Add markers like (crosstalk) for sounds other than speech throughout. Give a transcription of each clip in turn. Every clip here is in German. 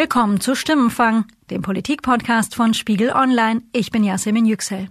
Willkommen zu Stimmenfang, dem Politikpodcast von Spiegel Online. Ich bin Yasemin Yüksel.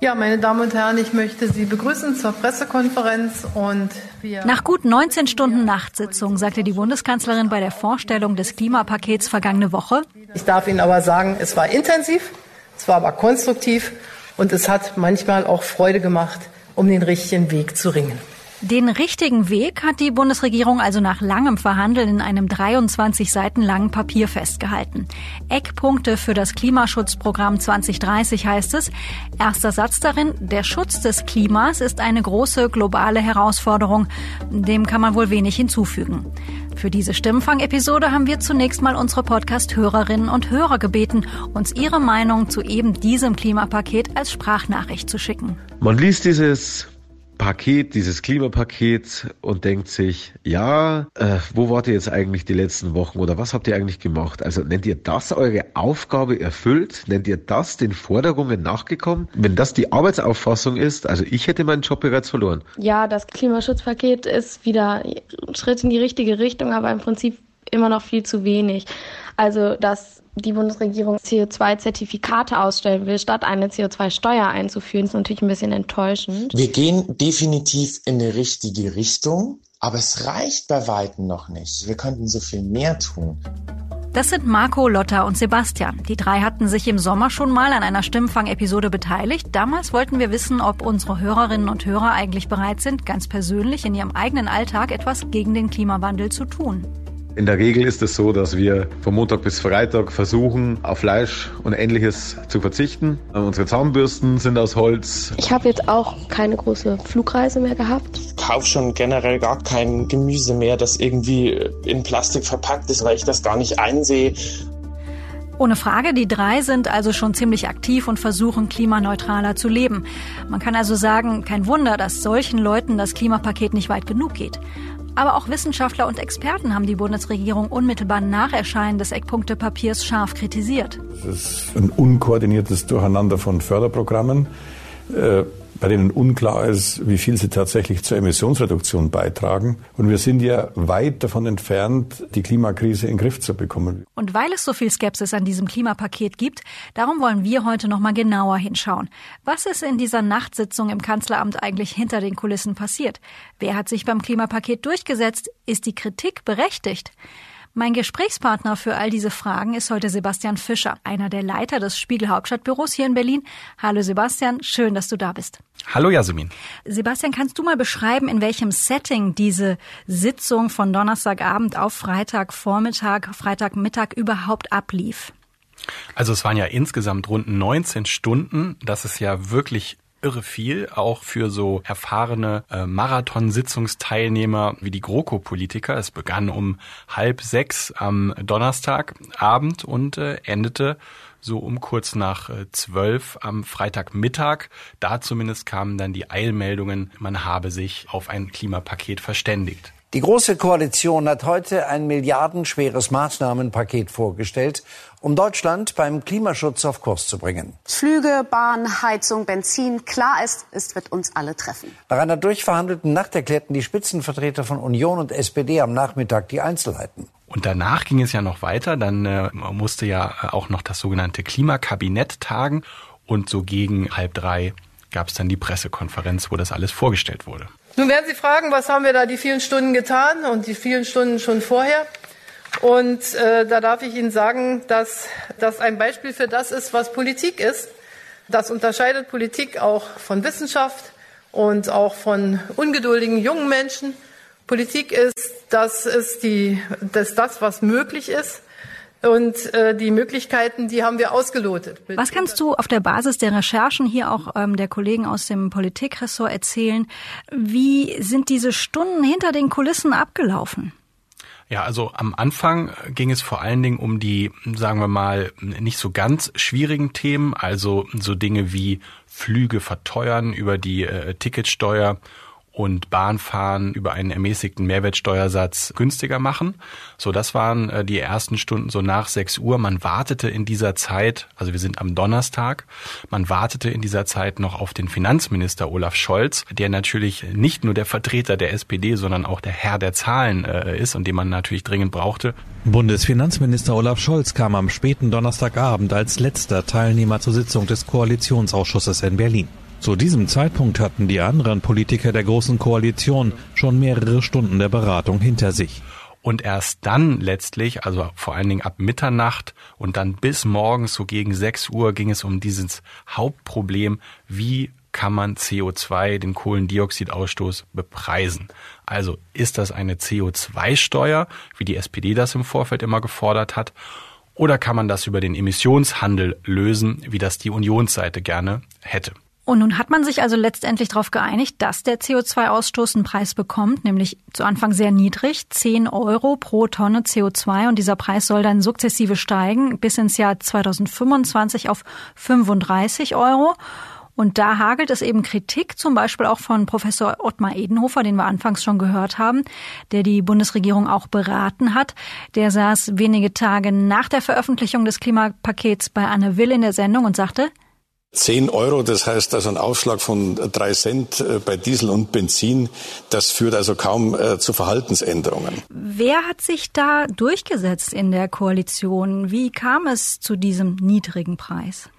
Ja, meine Damen und Herren, ich möchte Sie begrüßen zur Pressekonferenz und wir Nach gut 19 Stunden Nachtsitzung sagte die Bundeskanzlerin bei der Vorstellung des Klimapakets vergangene Woche. Ich darf Ihnen aber sagen, es war intensiv, es war aber konstruktiv und es hat manchmal auch Freude gemacht, um den richtigen Weg zu ringen. Den richtigen Weg hat die Bundesregierung also nach langem Verhandeln in einem 23 Seiten langen Papier festgehalten. Eckpunkte für das Klimaschutzprogramm 2030 heißt es. Erster Satz darin, der Schutz des Klimas ist eine große globale Herausforderung. Dem kann man wohl wenig hinzufügen. Für diese Stimmfang-Episode haben wir zunächst mal unsere Podcast-Hörerinnen und Hörer gebeten, uns ihre Meinung zu eben diesem Klimapaket als Sprachnachricht zu schicken. Man liest dieses Paket, dieses Klimapaket und denkt sich, ja, äh, wo wart ihr jetzt eigentlich die letzten Wochen oder was habt ihr eigentlich gemacht? Also nennt ihr das eure Aufgabe erfüllt? Nennt ihr das den Forderungen nachgekommen? Wenn das die Arbeitsauffassung ist, also ich hätte meinen Job bereits verloren. Ja, das Klimaschutzpaket ist wieder ein Schritt in die richtige Richtung, aber im Prinzip immer noch viel zu wenig. Also dass die Bundesregierung CO2-Zertifikate ausstellen will, statt eine CO2-Steuer einzuführen, ist natürlich ein bisschen enttäuschend. Wir gehen definitiv in die richtige Richtung, aber es reicht bei weitem noch nicht. Wir könnten so viel mehr tun. Das sind Marco, Lotta und Sebastian. Die drei hatten sich im Sommer schon mal an einer Stimmfang-Episode beteiligt. Damals wollten wir wissen, ob unsere Hörerinnen und Hörer eigentlich bereit sind, ganz persönlich in ihrem eigenen Alltag etwas gegen den Klimawandel zu tun. In der Regel ist es so, dass wir von Montag bis Freitag versuchen, auf Fleisch und ähnliches zu verzichten. Unsere Zahnbürsten sind aus Holz. Ich habe jetzt auch keine große Flugreise mehr gehabt. Ich kaufe schon generell gar kein Gemüse mehr, das irgendwie in Plastik verpackt ist, weil ich das gar nicht einsehe. Ohne Frage, die drei sind also schon ziemlich aktiv und versuchen klimaneutraler zu leben. Man kann also sagen, kein Wunder, dass solchen Leuten das Klimapaket nicht weit genug geht. Aber auch Wissenschaftler und Experten haben die Bundesregierung unmittelbar nach Erscheinen des Eckpunktepapiers scharf kritisiert. Es ist ein unkoordiniertes Durcheinander von Förderprogrammen. Bei denen unklar ist, wie viel sie tatsächlich zur Emissionsreduktion beitragen. Und wir sind ja weit davon entfernt, die Klimakrise in den Griff zu bekommen. Und weil es so viel Skepsis an diesem Klimapaket gibt, darum wollen wir heute noch mal genauer hinschauen. Was ist in dieser Nachtsitzung im Kanzleramt eigentlich hinter den Kulissen passiert? Wer hat sich beim Klimapaket durchgesetzt? Ist die Kritik berechtigt? Mein Gesprächspartner für all diese Fragen ist heute Sebastian Fischer, einer der Leiter des Spiegel Hauptstadtbüros hier in Berlin. Hallo Sebastian, schön, dass du da bist. Hallo Jasmin. Sebastian, kannst du mal beschreiben, in welchem Setting diese Sitzung von Donnerstagabend auf Freitagvormittag, Freitagmittag überhaupt ablief? Also es waren ja insgesamt rund 19 Stunden. Das ist ja wirklich irre viel, auch für so erfahrene äh, Marathonsitzungsteilnehmer wie die GroKo-Politiker. Es begann um halb sechs am Donnerstagabend und äh, endete so um kurz nach äh, zwölf am Freitagmittag. Da zumindest kamen dann die Eilmeldungen, man habe sich auf ein Klimapaket verständigt. Die Große Koalition hat heute ein milliardenschweres Maßnahmenpaket vorgestellt, um Deutschland beim Klimaschutz auf Kurs zu bringen. Flüge, Bahn, Heizung, Benzin, klar ist, es wird uns alle treffen. Nach einer durchverhandelten Nacht erklärten die Spitzenvertreter von Union und SPD am Nachmittag die Einzelheiten. Und danach ging es ja noch weiter. Dann äh, musste ja auch noch das sogenannte Klimakabinett tagen. Und so gegen halb drei gab es dann die Pressekonferenz, wo das alles vorgestellt wurde. Nun werden Sie fragen, was haben wir da die vielen Stunden getan und die vielen Stunden schon vorher? Und äh, da darf ich Ihnen sagen, dass das ein Beispiel für das ist, was Politik ist. Das unterscheidet Politik auch von Wissenschaft und auch von ungeduldigen jungen Menschen. Politik ist, das ist, die, das, ist das, was möglich ist. Und äh, die Möglichkeiten, die haben wir ausgelotet. Was kannst du auf der Basis der Recherchen hier auch ähm, der Kollegen aus dem Politikressort erzählen? Wie sind diese Stunden hinter den Kulissen abgelaufen? Ja, also am Anfang ging es vor allen Dingen um die, sagen wir mal, nicht so ganz schwierigen Themen, also so Dinge wie Flüge verteuern über die äh, Ticketsteuer und Bahnfahren über einen ermäßigten Mehrwertsteuersatz günstiger machen. So, das waren äh, die ersten Stunden so nach 6 Uhr. Man wartete in dieser Zeit, also wir sind am Donnerstag, man wartete in dieser Zeit noch auf den Finanzminister Olaf Scholz, der natürlich nicht nur der Vertreter der SPD, sondern auch der Herr der Zahlen äh, ist und den man natürlich dringend brauchte. Bundesfinanzminister Olaf Scholz kam am späten Donnerstagabend als letzter Teilnehmer zur Sitzung des Koalitionsausschusses in Berlin. Zu diesem Zeitpunkt hatten die anderen Politiker der Großen Koalition schon mehrere Stunden der Beratung hinter sich. Und erst dann letztlich, also vor allen Dingen ab Mitternacht und dann bis morgens so gegen 6 Uhr ging es um dieses Hauptproblem, wie kann man CO2, den Kohlendioxidausstoß, bepreisen. Also ist das eine CO2-Steuer, wie die SPD das im Vorfeld immer gefordert hat, oder kann man das über den Emissionshandel lösen, wie das die Unionsseite gerne hätte? Und nun hat man sich also letztendlich darauf geeinigt, dass der CO2-Ausstoß einen Preis bekommt, nämlich zu Anfang sehr niedrig, 10 Euro pro Tonne CO2. Und dieser Preis soll dann sukzessive steigen bis ins Jahr 2025 auf 35 Euro. Und da hagelt es eben Kritik, zum Beispiel auch von Professor Ottmar Edenhofer, den wir anfangs schon gehört haben, der die Bundesregierung auch beraten hat. Der saß wenige Tage nach der Veröffentlichung des Klimapakets bei Anne Will in der Sendung und sagte, 10 Euro, das heißt also ein Aufschlag von drei Cent äh, bei Diesel und Benzin, das führt also kaum äh, zu Verhaltensänderungen. Wer hat sich da durchgesetzt in der Koalition? Wie kam es zu diesem niedrigen Preis?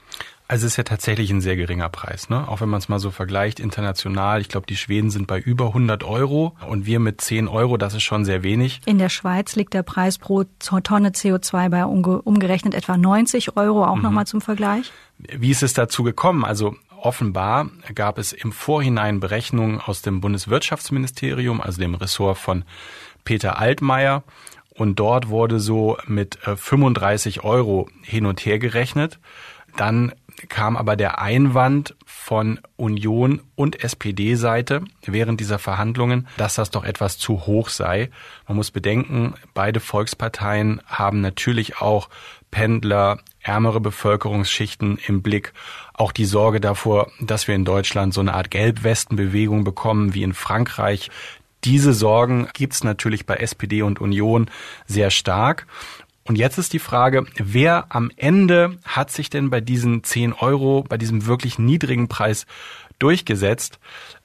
Also es ist ja tatsächlich ein sehr geringer Preis, ne? Auch wenn man es mal so vergleicht international. Ich glaube, die Schweden sind bei über 100 Euro und wir mit 10 Euro, das ist schon sehr wenig. In der Schweiz liegt der Preis pro Tonne CO2 bei umgerechnet etwa 90 Euro, auch mhm. nochmal zum Vergleich. Wie ist es dazu gekommen? Also offenbar gab es im Vorhinein Berechnungen aus dem Bundeswirtschaftsministerium, also dem Ressort von Peter Altmaier. Und dort wurde so mit 35 äh, Euro hin und her gerechnet. Dann kam aber der Einwand von Union und SPD-Seite während dieser Verhandlungen, dass das doch etwas zu hoch sei. Man muss bedenken, beide Volksparteien haben natürlich auch Pendler, ärmere Bevölkerungsschichten im Blick, auch die Sorge davor, dass wir in Deutschland so eine Art Gelbwestenbewegung bekommen wie in Frankreich. Diese Sorgen gibt's natürlich bei SPD und Union sehr stark. Und jetzt ist die Frage, wer am Ende hat sich denn bei diesen 10 Euro, bei diesem wirklich niedrigen Preis durchgesetzt?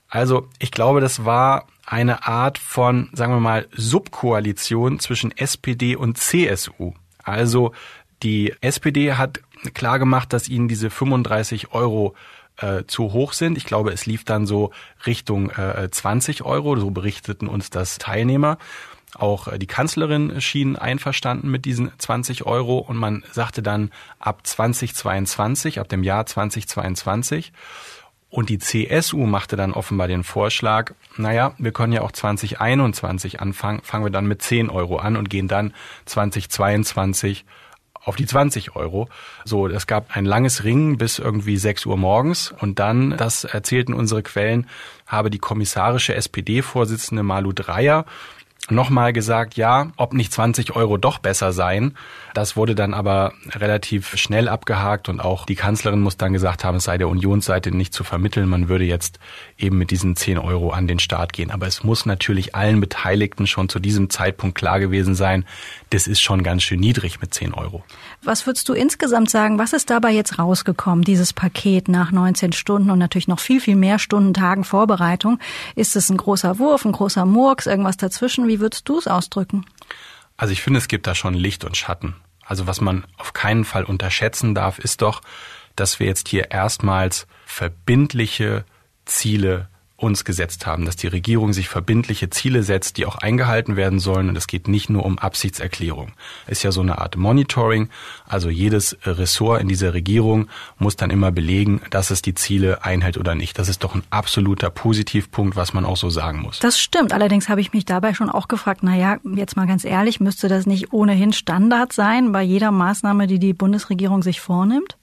Also ich glaube, das war eine Art von, sagen wir mal, Subkoalition zwischen SPD und CSU. Also die SPD hat klar gemacht, dass ihnen diese 35 Euro äh, zu hoch sind. Ich glaube, es lief dann so Richtung äh, 20 Euro, so berichteten uns das Teilnehmer. Auch äh, die Kanzlerin schien einverstanden mit diesen 20 Euro und man sagte dann ab 2022, ab dem Jahr 2022. Und die CSU machte dann offenbar den Vorschlag, naja, wir können ja auch 2021 anfangen, fangen wir dann mit 10 Euro an und gehen dann 2022 auf die 20 Euro. So, es gab ein langes Ringen bis irgendwie 6 Uhr morgens und dann, das erzählten unsere Quellen, habe die kommissarische SPD-Vorsitzende Malu Dreyer nochmal gesagt, ja, ob nicht 20 Euro doch besser seien. Das wurde dann aber relativ schnell abgehakt und auch die Kanzlerin muss dann gesagt haben, es sei der Unionsseite nicht zu vermitteln. Man würde jetzt eben mit diesen 10 Euro an den Start gehen. Aber es muss natürlich allen Beteiligten schon zu diesem Zeitpunkt klar gewesen sein, das ist schon ganz schön niedrig mit 10 Euro. Was würdest du insgesamt sagen, was ist dabei jetzt rausgekommen, dieses Paket nach 19 Stunden und natürlich noch viel, viel mehr Stunden, Tagen Vorbereitung? Ist es ein großer Wurf, ein großer Murks, irgendwas dazwischen? Wie würdest du es ausdrücken? Also ich finde, es gibt da schon Licht und Schatten. Also was man auf keinen Fall unterschätzen darf, ist doch, dass wir jetzt hier erstmals verbindliche Ziele uns gesetzt haben, dass die Regierung sich verbindliche Ziele setzt, die auch eingehalten werden sollen. Und es geht nicht nur um Absichtserklärung. Ist ja so eine Art Monitoring. Also jedes Ressort in dieser Regierung muss dann immer belegen, dass es die Ziele einhält oder nicht. Das ist doch ein absoluter Positivpunkt, was man auch so sagen muss. Das stimmt. Allerdings habe ich mich dabei schon auch gefragt, na ja, jetzt mal ganz ehrlich, müsste das nicht ohnehin Standard sein bei jeder Maßnahme, die die Bundesregierung sich vornimmt?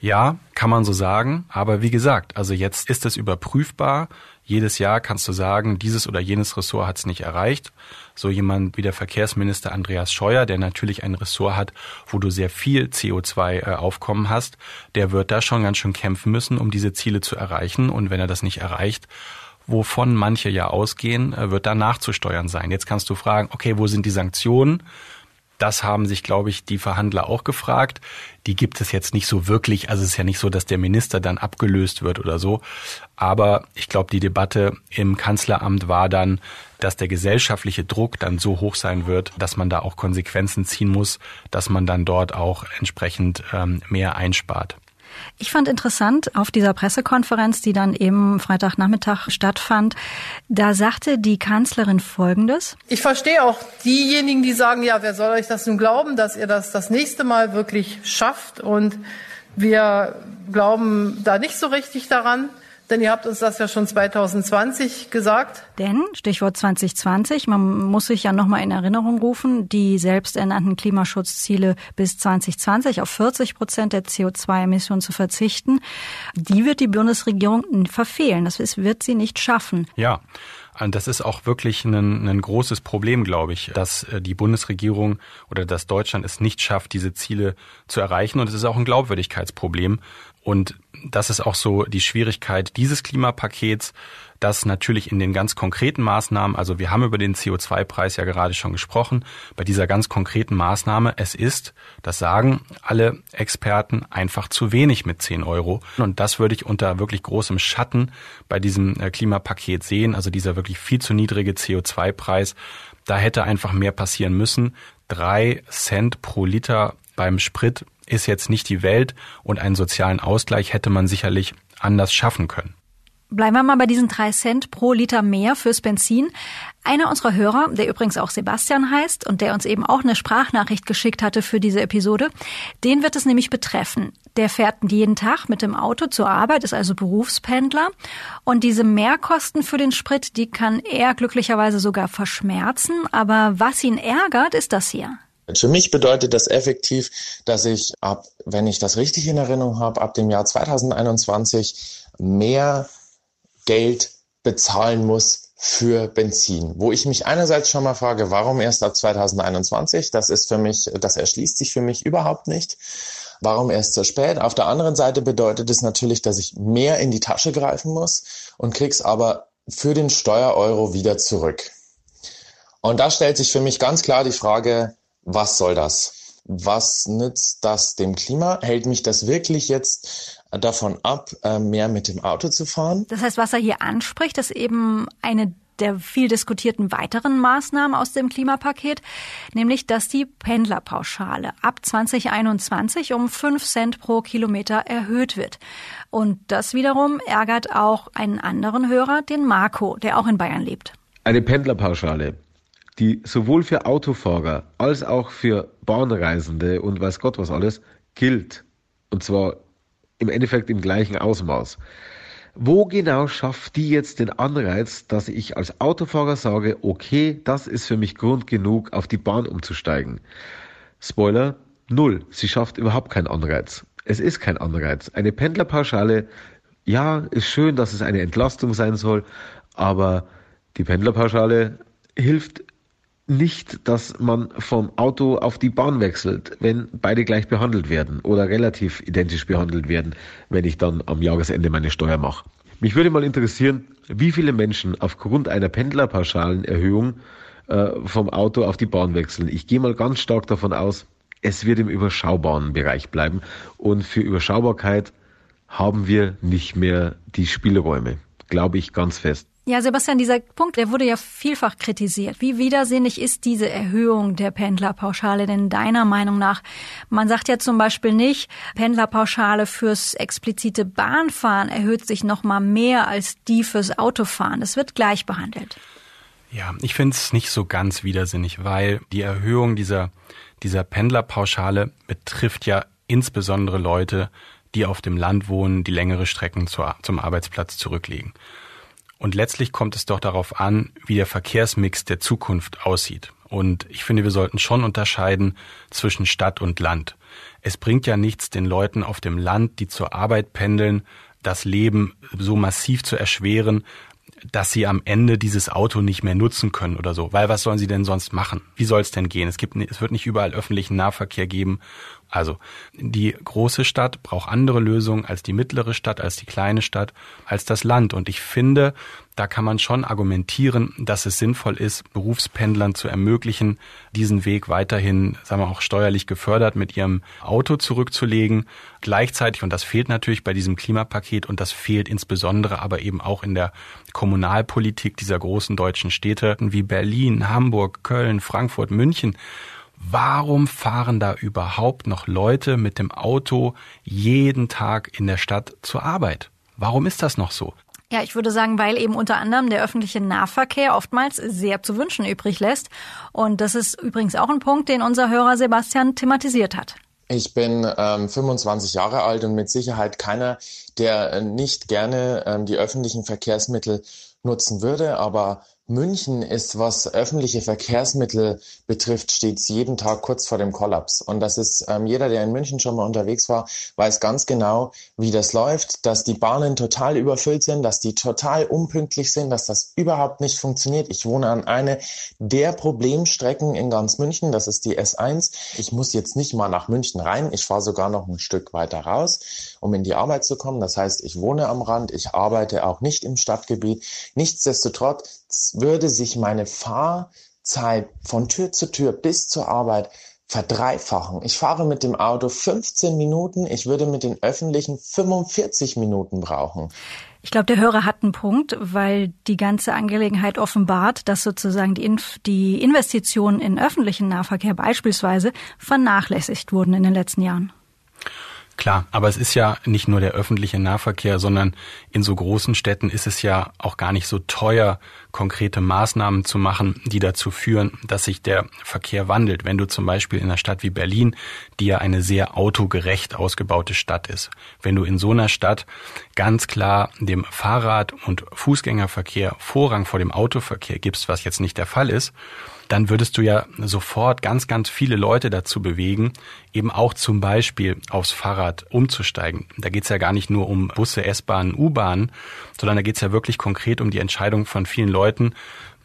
Ja, kann man so sagen. Aber wie gesagt, also jetzt ist es überprüfbar. Jedes Jahr kannst du sagen, dieses oder jenes Ressort hat es nicht erreicht. So jemand wie der Verkehrsminister Andreas Scheuer, der natürlich ein Ressort hat, wo du sehr viel CO2-Aufkommen äh, hast, der wird da schon ganz schön kämpfen müssen, um diese Ziele zu erreichen. Und wenn er das nicht erreicht, wovon manche ja ausgehen, äh, wird da nachzusteuern sein. Jetzt kannst du fragen, okay, wo sind die Sanktionen? Das haben sich, glaube ich, die Verhandler auch gefragt. Die gibt es jetzt nicht so wirklich. Also es ist ja nicht so, dass der Minister dann abgelöst wird oder so. Aber ich glaube, die Debatte im Kanzleramt war dann, dass der gesellschaftliche Druck dann so hoch sein wird, dass man da auch Konsequenzen ziehen muss, dass man dann dort auch entsprechend ähm, mehr einspart. Ich fand interessant auf dieser Pressekonferenz, die dann eben Freitagnachmittag stattfand, da sagte die Kanzlerin Folgendes. Ich verstehe auch diejenigen, die sagen, ja, wer soll euch das nun glauben, dass ihr das das nächste Mal wirklich schafft und wir glauben da nicht so richtig daran. Denn ihr habt uns das ja schon 2020 gesagt. Denn, Stichwort 2020, man muss sich ja nochmal in Erinnerung rufen, die selbsternannten Klimaschutzziele bis 2020 auf 40 Prozent der CO2-Emissionen zu verzichten, die wird die Bundesregierung verfehlen. Das wird sie nicht schaffen. Ja. Das ist auch wirklich ein, ein großes Problem, glaube ich, dass äh, die Bundesregierung oder dass Deutschland es nicht schafft, diese Ziele zu erreichen. Und es ist auch ein Glaubwürdigkeitsproblem. Und das ist auch so die Schwierigkeit dieses Klimapakets, dass natürlich in den ganz konkreten Maßnahmen, also wir haben über den CO2-Preis ja gerade schon gesprochen, bei dieser ganz konkreten Maßnahme, es ist, das sagen alle Experten, einfach zu wenig mit 10 Euro. Und das würde ich unter wirklich großem Schatten bei diesem äh, Klimapaket sehen, also dieser wirklich viel zu niedrige CO2-Preis. Da hätte einfach mehr passieren müssen. Drei Cent pro Liter beim Sprit ist jetzt nicht die Welt und einen sozialen Ausgleich hätte man sicherlich anders schaffen können. Bleiben wir mal bei diesen drei Cent pro Liter mehr fürs Benzin. Einer unserer Hörer, der übrigens auch Sebastian heißt und der uns eben auch eine Sprachnachricht geschickt hatte für diese Episode, den wird es nämlich betreffen. Der fährt jeden Tag mit dem Auto zur Arbeit, ist also Berufspendler. Und diese Mehrkosten für den Sprit, die kann er glücklicherweise sogar verschmerzen. Aber was ihn ärgert, ist das hier. Für mich bedeutet das effektiv, dass ich ab, wenn ich das richtig in Erinnerung habe, ab dem Jahr 2021 mehr Geld bezahlen muss für Benzin, wo ich mich einerseits schon mal frage, warum erst ab 2021? Das ist für mich, das erschließt sich für mich überhaupt nicht. Warum erst so spät? Auf der anderen Seite bedeutet es natürlich, dass ich mehr in die Tasche greifen muss und krieg's aber für den Steuereuro wieder zurück. Und da stellt sich für mich ganz klar die Frage, was soll das? Was nützt das dem Klima? Hält mich das wirklich jetzt davon ab, äh, mehr mit dem Auto zu fahren? Das heißt, was er hier anspricht, ist eben eine der viel diskutierten weiteren Maßnahmen aus dem Klimapaket, nämlich dass die Pendlerpauschale ab 2021 um 5 Cent pro Kilometer erhöht wird. Und das wiederum ärgert auch einen anderen Hörer, den Marco, der auch in Bayern lebt. Eine Pendlerpauschale die sowohl für Autofahrer als auch für Bahnreisende und weiß Gott was alles gilt. Und zwar im Endeffekt im gleichen Ausmaß. Wo genau schafft die jetzt den Anreiz, dass ich als Autofahrer sage, okay, das ist für mich Grund genug, auf die Bahn umzusteigen? Spoiler, null. Sie schafft überhaupt keinen Anreiz. Es ist kein Anreiz. Eine Pendlerpauschale, ja, ist schön, dass es eine Entlastung sein soll, aber die Pendlerpauschale hilft nicht, dass man vom Auto auf die Bahn wechselt, wenn beide gleich behandelt werden oder relativ identisch behandelt werden, wenn ich dann am Jahresende meine Steuer mache. Mich würde mal interessieren, wie viele Menschen aufgrund einer Pendlerpauschalenerhöhung äh, vom Auto auf die Bahn wechseln. Ich gehe mal ganz stark davon aus, es wird im überschaubaren Bereich bleiben und für Überschaubarkeit haben wir nicht mehr die Spielräume, glaube ich ganz fest. Ja, Sebastian, dieser Punkt, der wurde ja vielfach kritisiert. Wie widersinnig ist diese Erhöhung der Pendlerpauschale denn deiner Meinung nach? Man sagt ja zum Beispiel nicht, Pendlerpauschale fürs explizite Bahnfahren erhöht sich noch mal mehr als die fürs Autofahren. Das wird gleich behandelt. Ja, ich finde es nicht so ganz widersinnig, weil die Erhöhung dieser, dieser Pendlerpauschale betrifft ja insbesondere Leute, die auf dem Land wohnen, die längere Strecken zur, zum Arbeitsplatz zurücklegen. Und letztlich kommt es doch darauf an, wie der Verkehrsmix der Zukunft aussieht. Und ich finde, wir sollten schon unterscheiden zwischen Stadt und Land. Es bringt ja nichts, den Leuten auf dem Land, die zur Arbeit pendeln, das Leben so massiv zu erschweren, dass sie am Ende dieses Auto nicht mehr nutzen können oder so. Weil was sollen sie denn sonst machen? Wie soll es denn gehen? Es gibt, es wird nicht überall öffentlichen Nahverkehr geben Also die große Stadt braucht andere Lösungen als die mittlere Stadt, als die kleine Stadt, als das Land. Und ich finde, da kann man schon argumentieren, dass es sinnvoll ist, Berufspendlern zu ermöglichen, diesen Weg weiterhin, sagen wir auch steuerlich gefördert mit ihrem Auto zurückzulegen. Gleichzeitig, und das fehlt natürlich bei diesem Klimapaket und das fehlt insbesondere aber eben auch in der Kommunalpolitik dieser großen deutschen Städte wie Berlin, Hamburg, Köln, Frankfurt, München, Warum fahren da überhaupt noch Leute mit dem Auto jeden Tag in der Stadt zur Arbeit? Warum ist das noch so? Ja, ich würde sagen, weil eben unter anderem der öffentliche Nahverkehr oftmals sehr zu wünschen übrig lässt. Und das ist übrigens auch ein Punkt, den unser Hörer Sebastian thematisiert hat. Ich bin ähm, 25 Jahre alt und mit Sicherheit keiner, der äh, nicht gerne ähm, die öffentlichen Verkehrsmittel nutzen würde. Aber München ist, was öffentliche Verkehrsmittel betrifft, stets jeden Tag kurz vor dem Kollaps. Und das ist, ähm, jeder, der in München schon mal unterwegs war, weiß ganz genau, wie das läuft, dass die Bahnen total überfüllt sind, dass die total unpünktlich sind, dass das überhaupt nicht funktioniert. Ich wohne an einer der Problemstrecken in ganz München, das ist die S1. Ich muss jetzt nicht mal nach München rein, ich fahre sogar noch ein Stück weiter raus, um in die Arbeit zu kommen. Das heißt, ich wohne am Rand, ich arbeite auch nicht im Stadtgebiet. Nichtsdestotrotz würde sich meine Fahrzeit von Tür zu Tür bis zur Arbeit verdreifachen. Ich fahre mit dem Auto 15 Minuten, ich würde mit den öffentlichen 45 Minuten brauchen. Ich glaube, der Hörer hat einen Punkt, weil die ganze Angelegenheit offenbart, dass sozusagen die, Inf die Investitionen in öffentlichen Nahverkehr beispielsweise vernachlässigt wurden in den letzten Jahren. Klar, aber es ist ja nicht nur der öffentliche Nahverkehr, sondern in so großen Städten ist es ja auch gar nicht so teuer, konkrete Maßnahmen zu machen, die dazu führen, dass sich der Verkehr wandelt. Wenn du zum Beispiel in einer Stadt wie Berlin, die ja eine sehr autogerecht ausgebaute Stadt ist, wenn du in so einer Stadt ganz klar dem Fahrrad- und Fußgängerverkehr Vorrang vor dem Autoverkehr gibst, was jetzt nicht der Fall ist, dann würdest du ja sofort ganz, ganz viele Leute dazu bewegen, eben auch zum Beispiel aufs Fahrrad umzusteigen. Da geht's ja gar nicht nur um Busse, S-Bahnen, U-Bahnen, sondern da geht's ja wirklich konkret um die Entscheidung von vielen Leuten,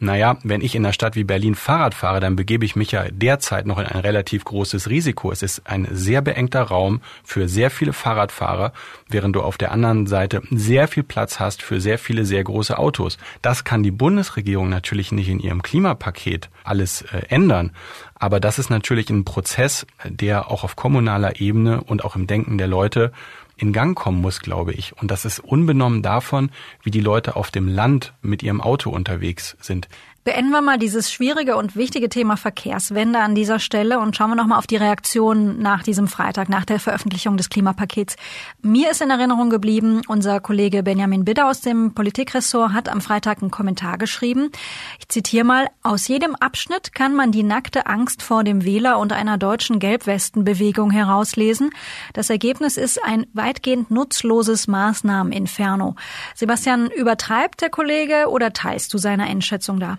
naja, wenn ich in einer Stadt wie Berlin Fahrrad fahre, dann begebe ich mich ja derzeit noch in ein relativ großes Risiko. Es ist ein sehr beengter Raum für sehr viele Fahrradfahrer, während du auf der anderen Seite sehr viel Platz hast für sehr viele sehr große Autos. Das kann die Bundesregierung natürlich nicht in ihrem Klimapaket alles äh, ändern. Aber das ist natürlich ein Prozess, der auch auf kommunaler Ebene und auch im Denken der Leute in Gang kommen muss, glaube ich. Und das ist unbenommen davon, wie die Leute auf dem Land mit ihrem Auto unterwegs sind. Beenden wir mal dieses schwierige und wichtige Thema Verkehrswende an dieser Stelle und schauen wir nochmal auf die Reaktionen nach diesem Freitag, nach der Veröffentlichung des Klimapakets. Mir ist in Erinnerung geblieben, unser Kollege Benjamin Bidder aus dem Politikressort hat am Freitag einen Kommentar geschrieben. Ich zitiere mal, aus jedem Abschnitt kann man die nackte Angst vor dem Wähler und einer deutschen Gelbwestenbewegung herauslesen. Das Ergebnis ist ein weitgehend nutzloses Maßnahmeninferno. Sebastian, übertreibt der Kollege oder teilst du seine Einschätzung da?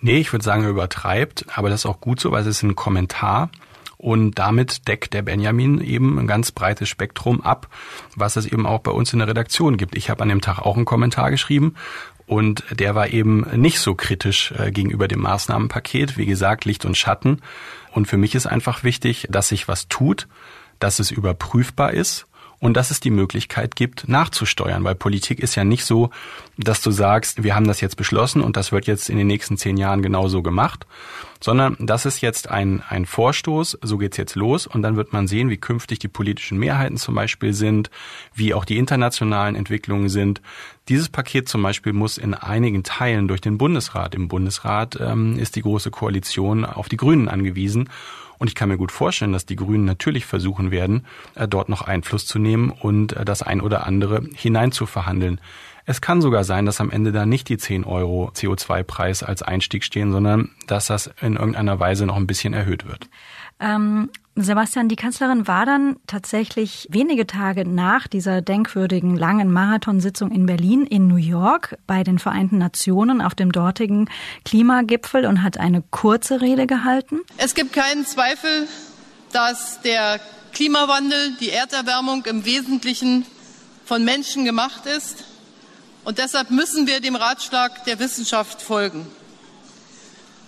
Nee, ich würde sagen, er übertreibt, aber das ist auch gut so, weil es ist ein Kommentar. Und damit deckt der Benjamin eben ein ganz breites Spektrum ab, was es eben auch bei uns in der Redaktion gibt. Ich habe an dem Tag auch einen Kommentar geschrieben und der war eben nicht so kritisch äh, gegenüber dem Maßnahmenpaket. Wie gesagt, Licht und Schatten. Und für mich ist einfach wichtig, dass sich was tut, dass es überprüfbar ist und dass es die Möglichkeit gibt, nachzusteuern. Weil Politik ist ja nicht so, dass du sagst, wir haben das jetzt beschlossen und das wird jetzt in den nächsten zehn Jahren genauso gemacht, sondern das ist jetzt ein, ein Vorstoß, so geht's jetzt los und dann wird man sehen, wie künftig die politischen Mehrheiten zum Beispiel sind, wie auch die internationalen Entwicklungen sind. Dieses Paket zum Beispiel muss in einigen Teilen durch den Bundesrat. Im Bundesrat ähm, ist die Große Koalition auf die Grünen angewiesen und ich kann mir gut vorstellen, dass die Grünen natürlich versuchen werden, äh, dort noch Einfluss zu nehmen und äh, das ein oder andere hineinzuverhandeln. Es kann sogar sein, dass am Ende da nicht die 10 Euro CO2-Preis als Einstieg stehen, sondern dass das in irgendeiner Weise noch ein bisschen erhöht wird. Ähm, Sebastian, die Kanzlerin war dann tatsächlich wenige Tage nach dieser denkwürdigen langen Marathonsitzung in Berlin in New York bei den Vereinten Nationen auf dem dortigen Klimagipfel und hat eine kurze Rede gehalten. Es gibt keinen Zweifel, dass der Klimawandel, die Erderwärmung im Wesentlichen von Menschen gemacht ist. Und deshalb müssen wir dem Ratschlag der Wissenschaft folgen.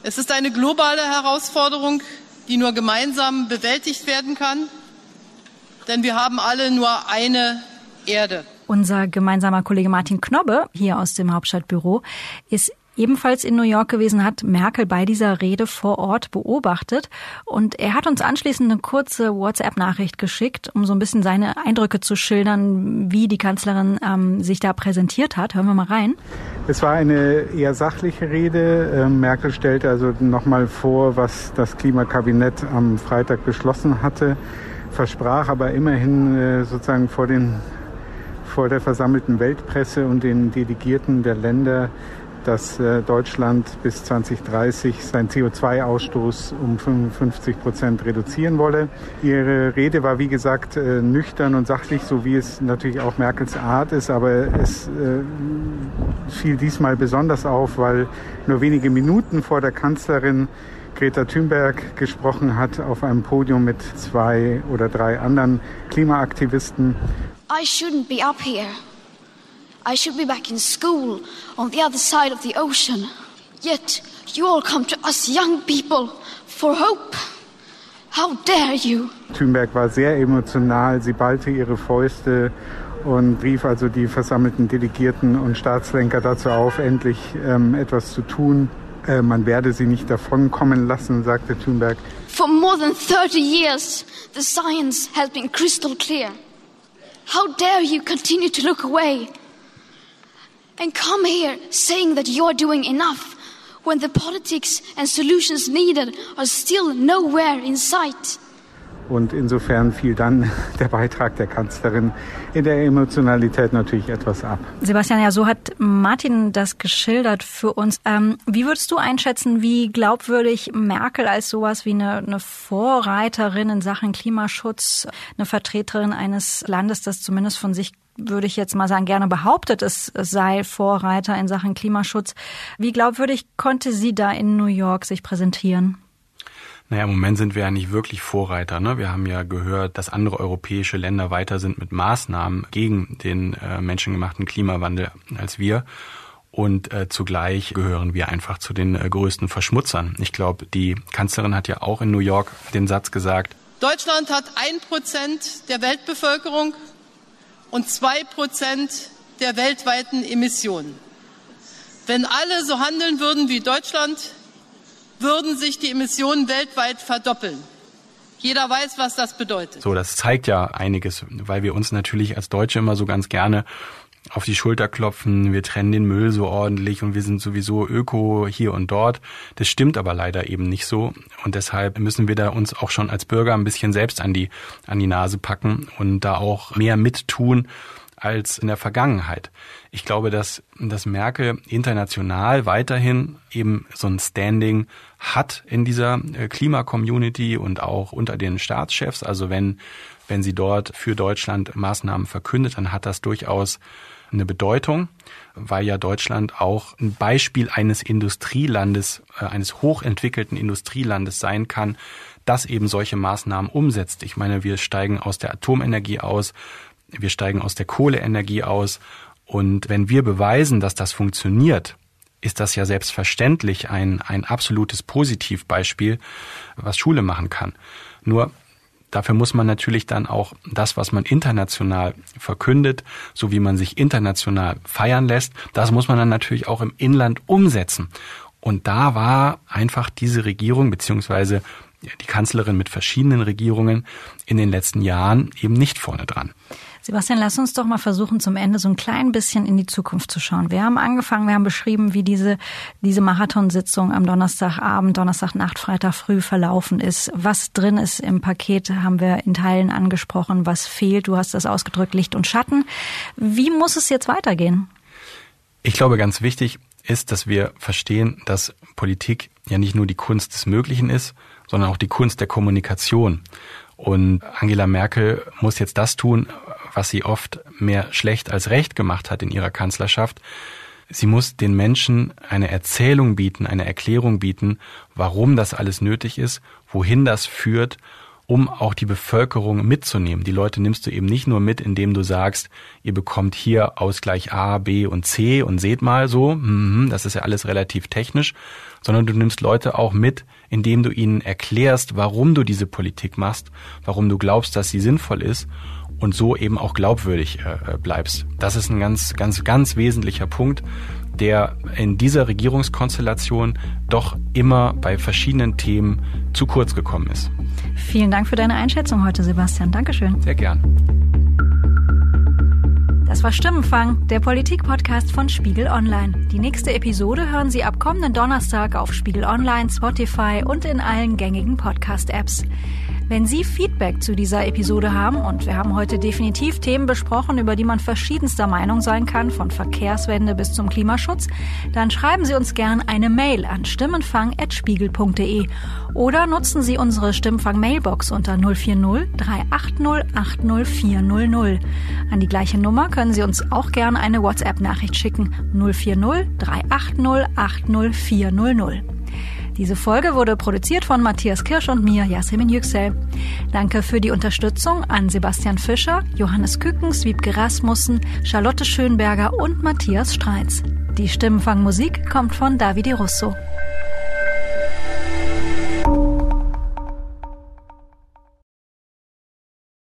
Es ist eine globale Herausforderung, die nur gemeinsam bewältigt werden kann. denn wir haben alle nur eine Erde. Unser gemeinsamer Kollege Martin Knobbe, hier aus dem Hauptstadtbüro, ist ebenfalls in New York gewesen, hat Merkel bei dieser Rede vor Ort beobachtet und er hat uns anschließend eine kurze WhatsApp-Nachricht geschickt, um so ein bisschen seine Eindrücke zu schildern, wie die Kanzlerin ähm, sich da präsentiert hat. Hören wir mal rein. Es war eine eher sachliche Rede. Ähm, Merkel stellte also nochmal vor, was das Klimakabinett am Freitag beschlossen hatte, versprach aber immerhin äh, sozusagen vor den vor der versammelten Weltpresse und den Delegierten der Länder dass äh, Deutschland bis 2030 seinen CO2-Ausstoß um 55 Prozent reduzieren wolle. Ihre Rede war, wie gesagt, äh, nüchtern und sachlich, so wie es natürlich auch Merkels Art ist, aber es äh, fiel diesmal besonders auf, weil nur wenige Minuten vor der Kanzlerin Greta Thunberg gesprochen hat auf einem Podium mit zwei oder drei anderen Klimaaktivisten. I shouldn't be up here. I should be back in school on the other side of the ocean. Yet you all come to us young people for hope. How dare you? Thunberg war sehr emotional. Sie ballte ihre Fäuste und rief also die versammelten Delegierten und Staatslenker dazu auf, endlich ähm, etwas zu tun. Äh, man werde sie nicht davonkommen lassen, sagte Thunberg. For more than 30 years, the science has been crystal clear. How dare you continue to look away? And come here saying that you're doing enough when the politics and solutions needed are still nowhere in sight. Und insofern fiel dann (laughs) der Beitrag der Kanzlerin in der Emotionalität natürlich etwas ab. Sebastian, ja, so hat Martin das geschildert für uns. Ähm, wie würdest du einschätzen, wie glaubwürdig Merkel als sowas wie eine, eine Vorreiterin in Sachen Klimaschutz, eine Vertreterin eines Landes, das zumindest von sich würde ich jetzt mal sagen, gerne behauptet, es, sei Vorreiter in Sachen Klimaschutz. Wie glaubwürdig konnte sie da in New York sich präsentieren? Naja, im Moment sind wir ja nicht wirklich Vorreiter. Ne? Wir haben ja gehört, dass andere europäische Länder weiter sind mit Maßnahmen gegen den äh, menschengemachten Klimawandel als wir. Und äh, zugleich gehören wir einfach zu den äh, größten Verschmutzern. Ich glaube, die Kanzlerin hat ja auch in New York den Satz gesagt. Deutschland hat ein Prozent der Weltbevölkerung und zwei Prozent der weltweiten Emissionen. Wenn alle so handeln würden wie Deutschland, würden sich die Emissionen weltweit verdoppeln. Jeder weiß, was das bedeutet. So, das zeigt ja einiges, weil wir uns natürlich als Deutsche immer so ganz gerne auf die Schulter klopfen, wir trennen den Müll so ordentlich und wir sind sowieso öko hier und dort. Das stimmt aber leider eben nicht so und deshalb müssen wir da uns auch schon als Bürger ein bisschen selbst an die an die Nase packen und da auch mehr mittun als in der Vergangenheit. Ich glaube, dass, dass Merkel international weiterhin eben so ein Standing hat in dieser äh, Klimacommunity und auch unter den Staatschefs. Also wenn, wenn sie dort für Deutschland Maßnahmen verkündet, dann hat das durchaus eine Bedeutung, weil ja Deutschland auch ein Beispiel eines Industrielandes, äh, eines hochentwickelten Industrielandes sein kann, das eben solche Maßnahmen umsetzt. Ich meine, wir steigen aus der Atomenergie aus, wir steigen aus der Kohleenergie aus und wenn wir beweisen, dass das funktioniert, ist das ja selbstverständlich ein, ein absolutes Positivbeispiel, was Schule machen kann. Nur Dafür muss man natürlich dann auch das, was man international verkündet, so wie man sich international feiern lässt, das muss man dann natürlich auch im Inland umsetzen. Und da war einfach diese Regierung beziehungsweise die Kanzlerin mit verschiedenen Regierungen in den letzten Jahren eben nicht vorne dran. Sebastian, lass uns doch mal versuchen, zum Ende so ein klein bisschen in die Zukunft zu schauen. Wir haben angefangen, wir haben beschrieben, wie diese, diese Marathonsitzung am Donnerstagabend, Donnerstagnacht, Freitag früh verlaufen ist. Was drin ist im Paket, haben wir in Teilen angesprochen. Was fehlt? Du hast das ausgedrückt, Licht und Schatten. Wie muss es jetzt weitergehen? Ich glaube, ganz wichtig ist, dass wir verstehen, dass Politik ja nicht nur die Kunst des Möglichen ist, sondern auch die Kunst der Kommunikation. Und Angela Merkel muss jetzt das tun, was sie oft mehr schlecht als recht gemacht hat in ihrer Kanzlerschaft. Sie muss den Menschen eine Erzählung bieten, eine Erklärung bieten, warum das alles nötig ist, wohin das führt um auch die Bevölkerung mitzunehmen. Die Leute nimmst du eben nicht nur mit, indem du sagst, ihr bekommt hier Ausgleich A, B und C und seht mal so, mhm, das ist ja alles relativ technisch, sondern du nimmst Leute auch mit, indem du ihnen erklärst, warum du diese Politik machst, warum du glaubst, dass sie sinnvoll ist und so eben auch glaubwürdig äh, bleibst. Das ist ein ganz, ganz, ganz wesentlicher Punkt, der in dieser Regierungskonstellation doch immer bei verschiedenen Themen zu kurz gekommen ist. Vielen Dank für deine Einschätzung heute, Sebastian. Dankeschön. Sehr gern. Das war Stimmenfang, der Politik-Podcast von Spiegel Online. Die nächste Episode hören Sie ab kommenden Donnerstag auf Spiegel Online, Spotify und in allen gängigen Podcast-Apps. Wenn Sie Feedback zu dieser Episode haben, und wir haben heute definitiv Themen besprochen, über die man verschiedenster Meinung sein kann, von Verkehrswende bis zum Klimaschutz, dann schreiben Sie uns gern eine Mail an stimmenfang.spiegel.de oder nutzen Sie unsere Stimmfang-Mailbox unter 040 380 80400. An die gleiche Nummer können Sie uns auch gern eine WhatsApp-Nachricht schicken 040 380 80400. Diese Folge wurde produziert von Matthias Kirsch und mir, Yasemin Yüksel. Danke für die Unterstützung an Sebastian Fischer, Johannes Kückens, Wiebke Rasmussen, Charlotte Schönberger und Matthias Streitz. Die Stimmenfangmusik kommt von Davide Russo.